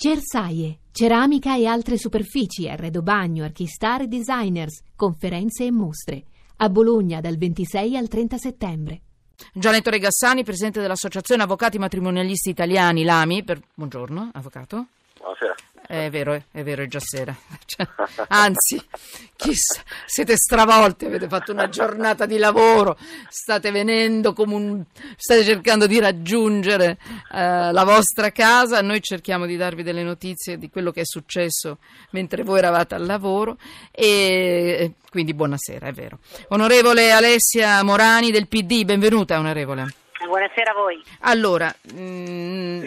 Cersaie, ceramica e altre superfici, arredo bagno, archistar e designers, conferenze e mostre. A Bologna dal 26 al 30 settembre. Gianetto Regassani, presidente dell'Associazione Avvocati Matrimonialisti Italiani, l'AMI. Per... Buongiorno, avvocato. Buonasera. È vero, è vero, è già sera. Cioè, anzi, chissà, siete stravolti, avete fatto una giornata di lavoro, state venendo come un... state cercando di raggiungere eh, la vostra casa, noi cerchiamo di darvi delle notizie di quello che è successo mentre voi eravate al lavoro e quindi buonasera, è vero. Onorevole Alessia Morani del PD, benvenuta onorevole. Buonasera a voi. Allora, mh, mm,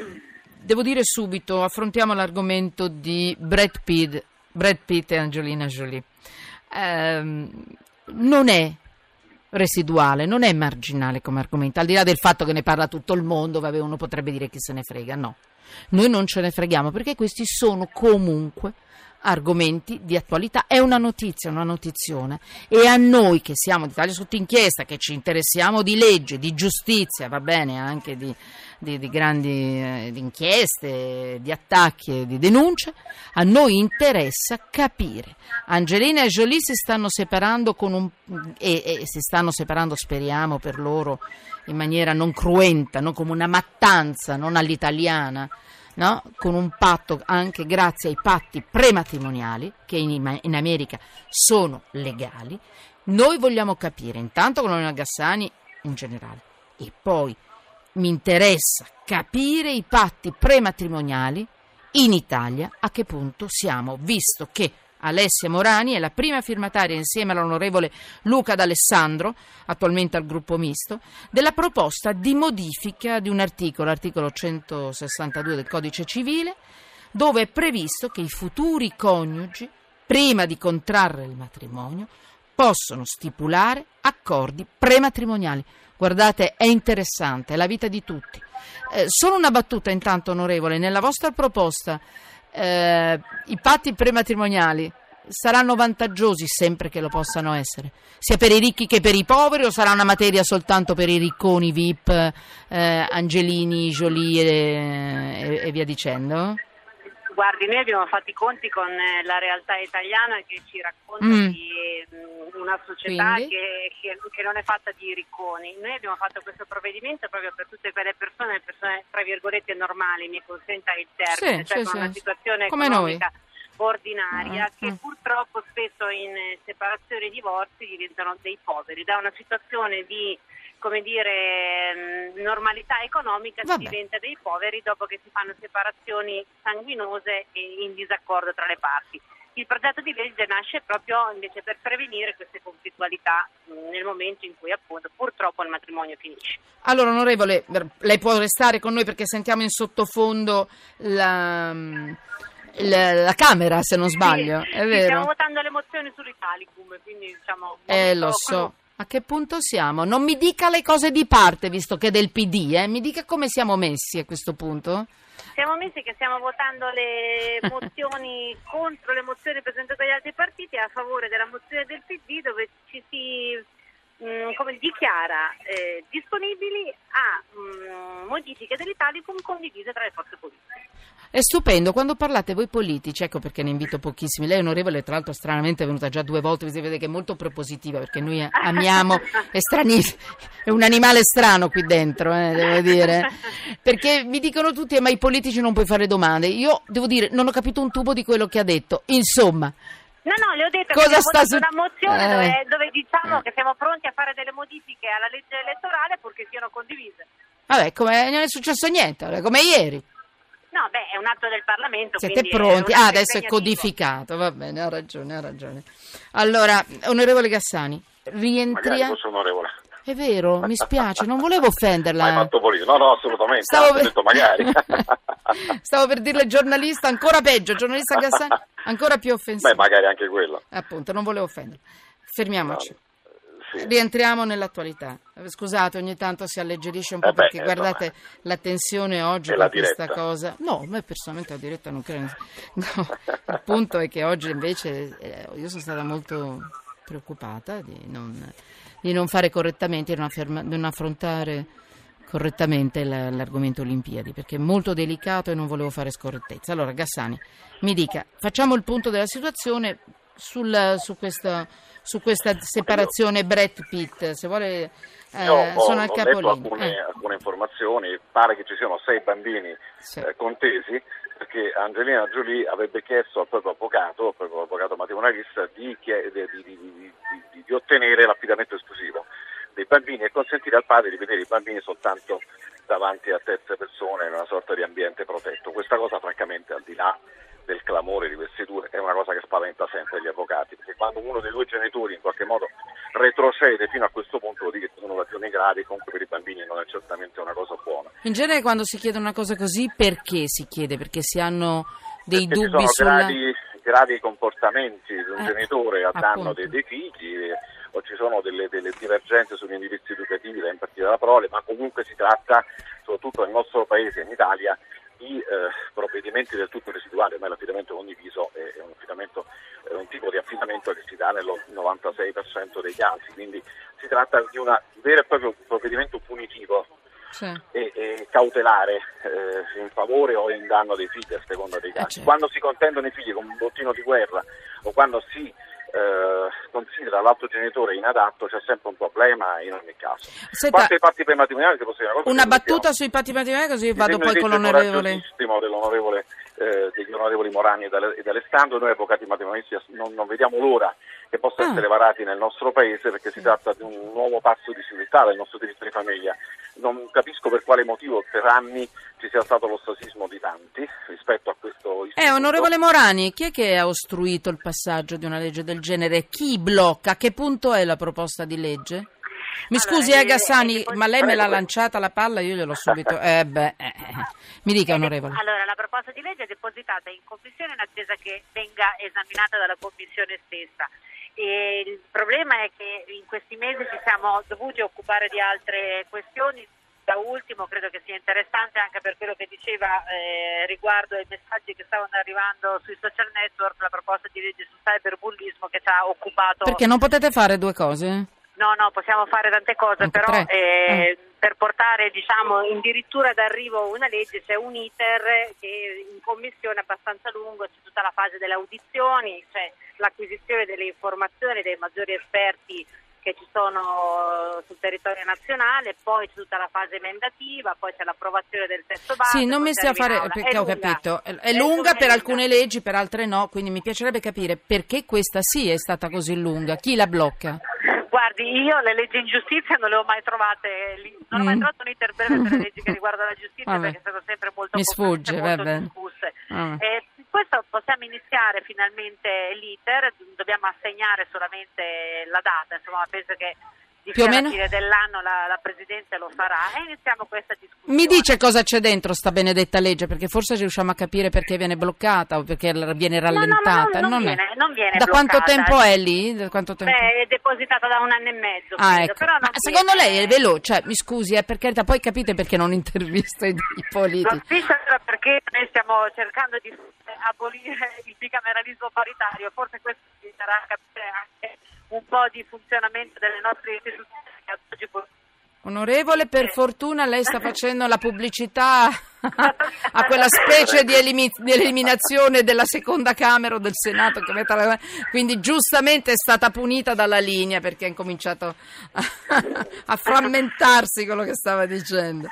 devo dire subito, affrontiamo l'argomento di Brad Pitt, Brad Pitt e Angelina Jolie. Ehm, non è residuale, non è marginale come argomento, al di là del fatto che ne parla tutto il mondo, vabbè, uno potrebbe dire chi se ne frega, no. Noi non ce ne freghiamo perché questi sono comunque argomenti di attualità. È una notizia, una notizione. E a noi che siamo d'Italia sotto inchiesta, che ci interessiamo di legge, di giustizia, va bene, anche di, di, di grandi eh, di inchieste, di attacchi e di denunce, a noi interessa capire. Angelina e Jolie si stanno separando un, e, e si stanno separando, speriamo, per loro in maniera non cruenta, non come una mattanza, non all'italiana no? con un patto anche grazie ai patti prematrimoniali che in, in America sono legali. Noi vogliamo capire intanto con l'Unione Gassani in generale e poi mi interessa capire i patti prematrimoniali in Italia a che punto siamo, visto che Alessia Morani è la prima firmataria insieme all'onorevole Luca D'Alessandro, attualmente al gruppo misto, della proposta di modifica di un articolo, l'articolo 162 del Codice Civile, dove è previsto che i futuri coniugi, prima di contrarre il matrimonio, possono stipulare accordi prematrimoniali. Guardate, è interessante, è la vita di tutti. Eh, solo una battuta intanto, onorevole, nella vostra proposta eh, i patti prematrimoniali saranno vantaggiosi sempre che lo possano essere, sia per i ricchi che per i poveri o sarà una materia soltanto per i ricconi VIP, eh, Angelini, Jolie e, e, e via dicendo? Guardi, noi abbiamo fatto i conti con eh, la realtà italiana che ci racconta mm. di mm, una società che, che, che, non è fatta di ricconi. Noi abbiamo fatto questo provvedimento proprio per tutte quelle persone, persone tra virgolette normali, mi consenta il termine, sì, cioè sì, con sì. una situazione Come economica noi. ordinaria mm. che purtroppo spesso in separazione e divorzi diventano dei poveri, da una situazione di come dire, mm, normalità economica Vabbè. si diventa dei poveri dopo che si fanno separazioni sanguinose e in disaccordo tra le parti. Il progetto di legge nasce proprio invece per prevenire queste conflittualità mm, nel momento in cui appunto purtroppo il matrimonio finisce. Allora onorevole, lei può restare con noi perché sentiamo in sottofondo la, mm, la, la Camera se non sbaglio, sì, è vero? Stiamo votando le mozioni sull'Italicum, quindi diciamo... Eh lo so. A che punto siamo? Non mi dica le cose di parte, visto che è del PD, eh? mi dica come siamo messi a questo punto. Siamo messi che stiamo votando le mozioni contro le mozioni presentate dagli altri partiti a favore della mozione del PD dove ci si mm, come dichiara eh, disponibili a mh, mm, modifiche dell'Italicum condivise tra le forze politiche. È stupendo, quando parlate voi politici, ecco perché ne invito pochissimi, lei onorevole tra l'altro stranamente è venuta già due volte, si vede che è molto propositiva perché noi amiamo estranissimi, è un animale strano qui dentro, eh, devo dire, perché mi dicono tutti eh, ma i politici non puoi fare domande, io devo dire non ho capito un tubo di quello che ha detto, insomma... No, no, le ho detto Cosa che sta su... una mozione eh. dove, dove, diciamo che siamo pronti a fare delle modifiche alla legge elettorale purché siano condivise. Vabbè, come non è successo niente, come ieri. No, beh, è un atto del Parlamento. Siete pronti? Ah, adesso è codificato, va bene, ha ragione, ha ragione. Allora, onorevole Gassani, rientriamo... onorevole. È vero, mi spiace, non volevo offenderla. Hai fatto politico? No, no, assolutamente. Stavo per... detto magari. Stavo per dirle giornalista, ancora peggio, giornalista Gassani, ancora più offensivo. Beh, magari anche quello. Appunto, non volevo offenderla. Fermiamoci. No. Sì. Rientriamo nell'attualità. Scusate, ogni tanto si alleggerisce un po' eh beh, perché guardate insomma, la tensione oggi con questa cosa. No, me personalmente la diretta non credo. No, il punto è che oggi invece eh, io sono stata molto preoccupata di non, di non fare correttamente, di non, afferma, di non affrontare correttamente l'argomento Olimpiadi, perché è molto delicato e non volevo fare scorrettezza. Allora, Gassani, mi dica, facciamo il punto della situazione sul, su, questa, su, questa, separazione Brett Pitt, se vuole... Eh, ho, sono al capolinea. Alcune, eh. alcune informazioni, pare che ci siano sei bambini sì. eh, contesi perché Angelina Jolie avrebbe chiesto al proprio avvocato, al proprio avvocato matrimonialista, di, di, di, di ottenere l'affidamento esclusivo dei bambini e consentire al padre di vedere i bambini soltanto davanti a terze persone in una sorta di ambiente protetto. Questa cosa francamente al di là del clamore di questi due è una cosa che spaventa sempre gli avvocati, perché quando uno dei due genitori in qualche modo retrocede fino a questo punto vuol dire che sono ragioni gravi, comunque per i bambini non è certamente una cosa buona. In genere quando si chiede una cosa così perché si chiede? Perché si hanno dei perché dubbi sulla... Gravi, gravi comportamenti di un eh, genitore a danno dei, dei figli o ci sono delle, delle divergenze sugli indirizzi educativi da impartire dalla prole, ma comunque si tratta, soprattutto nel nostro paese, in Italia, di eh, provvedimenti del tutto residuali, ormai l'affidamento condiviso è, un, affidamento, è un tipo di affidamento che si dà nel 96% dei casi, quindi si tratta di un vero e proprio provvedimento punitivo sì. e, e, cautelare eh, in favore o in danno dei figli a seconda dei casi. Eh, certo. Quando si contendono i figli con un bottino di guerra o quando si eh, considera l'altro genitore inadatto c'è sempre un problema in ogni caso. Senta, Quanto ai patti prematrimoniali, una cosa? Una battuta sui patti prematrimoniali così vado poi con l'onorevole. dell'onorevole eh, degli onorevoli Morani e D'Alessandro, noi avvocati matrimonialisti non, non vediamo l'ora che possa ah. essere varati nel nostro paese perché si tratta di un nuovo passo di civiltà del nostro diritto di famiglia. Non capisco per quale motivo per anni ci sia stato l'ostracismo di tanti rispetto a questo istituto. Eh, onorevole Morani, chi è che ha ostruito il passaggio di una legge del genere? Chi blocca? A che punto è la proposta di legge? Mi allora, scusi, eh, Gassani, ma lei me l'ha lanciata la palla, io gliel'ho subito. Eh beh, eh, eh. mi dica, onorevole. Allora, la proposta di legge è depositata in commissione in attesa che venga esaminata dalla commissione stessa. E il problema è che in questi mesi ci siamo dovuti occupare di altre questioni. Da ultimo credo che sia interessante anche per quello che diceva eh, riguardo ai messaggi che stavano arrivando sui social network, la proposta di legge sul cyberbullismo che ci ha occupato. Perché non potete fare due cose? No, no, possiamo fare tante cose, però eh, ah. per portare diciamo, addirittura d'arrivo una legge c'è un iter che in commissione è abbastanza lungo, c'è tutta la fase delle audizioni, c'è l'acquisizione delle informazioni dei maggiori esperti che ci sono sul territorio nazionale, poi c'è tutta la fase emendativa, poi c'è l'approvazione del testo base. Sì, non mi stia a fare perché ho capito. È, è lunga per alcune leggi, per altre no, quindi mi piacerebbe capire perché questa sì è stata così lunga, chi la blocca? Guardi, io le leggi in giustizia non le ho mai trovate, non ho mai mm. trovato un iter breve per le leggi che riguardano la giustizia vabbè. perché sono sempre molto Mi sfugge, molto discusse. Eh, questo possiamo iniziare finalmente l'iter, dobbiamo assegnare solamente la data, insomma penso che più o meno fine dell'anno la, la Presidente lo farà e iniziamo questa discussione. Mi dice cosa c'è dentro sta benedetta legge perché forse riusciamo a capire perché viene bloccata o perché viene rallentata. No, no, no, non, non, viene, non, viene, Da bloccata. quanto tempo è lì? Da quanto tempo? Beh, è depositata da un anno e mezzo. Ah, ecco. Ma secondo lei è veloce? Cioè, mi scusi, eh, per carità, poi capite perché non intervista i, politici. Lo perché noi stiamo cercando di abolire il bicameralismo paritario, forse questo ci sarà capire anche un po' di funzionamento delle nostre istituzioni che oggi Onorevole, per fortuna lei sta facendo la pubblicità a quella specie di, elimi- di, eliminazione della seconda Camera o del Senato, la... quindi giustamente è stata punita dalla linea perché ha incominciato a, a frammentarsi quello che stava dicendo.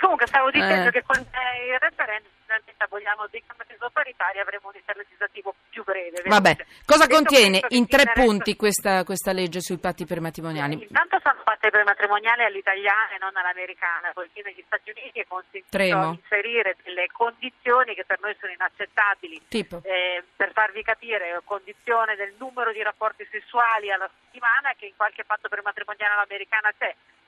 Comunque stavo dicendo eh. che con il referendum finalmente vogliamo bicameralismo paritario avremo un inter legislativo più breve. Vabbè, cosa contiene in tre punti questa, questa, legge sui patti prematrimoniali? Intanto sono patti prematrimoniali all'italiana e non all'americana, poiché negli Stati Uniti è consentito inserire delle condizioni che per noi sono inaccettabili. Tipo? Eh, per farvi capire, condizione del numero di rapporti sessuali alla settimana che in qualche patto prematrimoniale all'americana c'è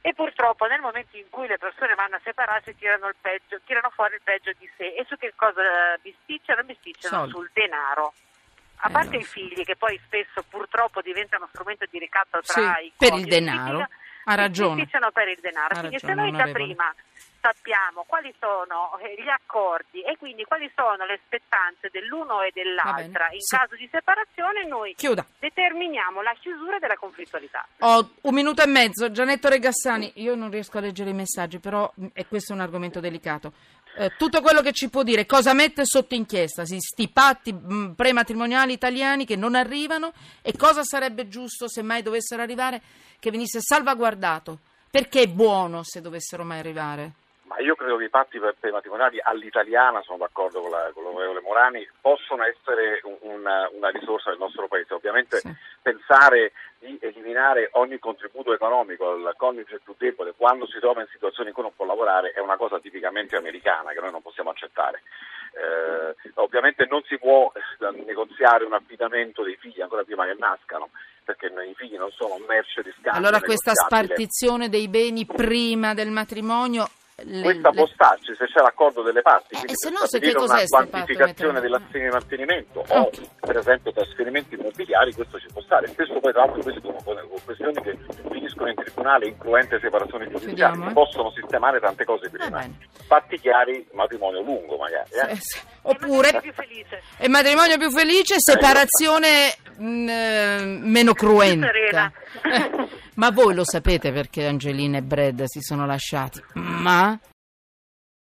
e purtroppo nel momento in cui le persone vanno a separarsi tirano, il peggio, tirano fuori il peggio di sé e su che cosa bisticciano? Bisticciano Soldi. sul denaro. A Eh, parte no. i figli che poi spesso purtroppo diventano strumento di ricatto tra Sì, i per coniugi, il denaro. Ha ragione. bisticciano per il denaro. Ha Quindi se ragione, noi da prima sappiamo quali sono eh, gli accordi e quindi quali sono le spettanze dell'uno e dell'altra bene, in sì. caso di separazione, noi Chiuda. determiniamo la chiusura della conflittualità. Ho un minuto e mezzo. Gianetto Regassani, io non riesco a leggere i messaggi, però mh, e questo è un argomento delicato. Eh, tutto quello che ci può dire, cosa mette sotto inchiesta, si, sti patti mh, prematrimoniali italiani che non arrivano e cosa sarebbe giusto se mai dovessero arrivare che venisse salvaguardato. Perché è buono se dovessero mai arrivare? Ma io credo che i patti per, per i matrimoniali all'italiana, sono d'accordo con, la, con l'onorevole Morani, possono essere un- una, una risorsa del nostro Paese. Ovviamente Sì. pensare di eliminare ogni contributo economico al coniuge più debole quando si trova in situazioni in cui non può lavorare è una cosa tipicamente americana che noi non possiamo accettare. Eh, ovviamente non si può eh, negoziare un affidamento dei figli ancora prima che nascano, perché i figli non sono merce di scambio. Allora questa spartizione dei beni prima del matrimonio... Questa le- può starci se c'è l'accordo delle parti, Eh, quindi se per no, se che una quantificazione dell'azione di mantenimento Ok. o per esempio trasferimenti immobiliari, questo ci può stare. Spesso poi tra l'altro queste sono que- questioni che finiscono in tribunale, incluente separazioni giudiziarie, eh? possono sistemare tante cose prima. bene. Fatti chiari, matrimonio lungo magari. eh. Eh, Oppure più felice. E matrimonio più felice, separazione mh, eh, meno cruenta. Eh, Ma voi lo sapete perché Angelina e Brad si sono lasciati? Ma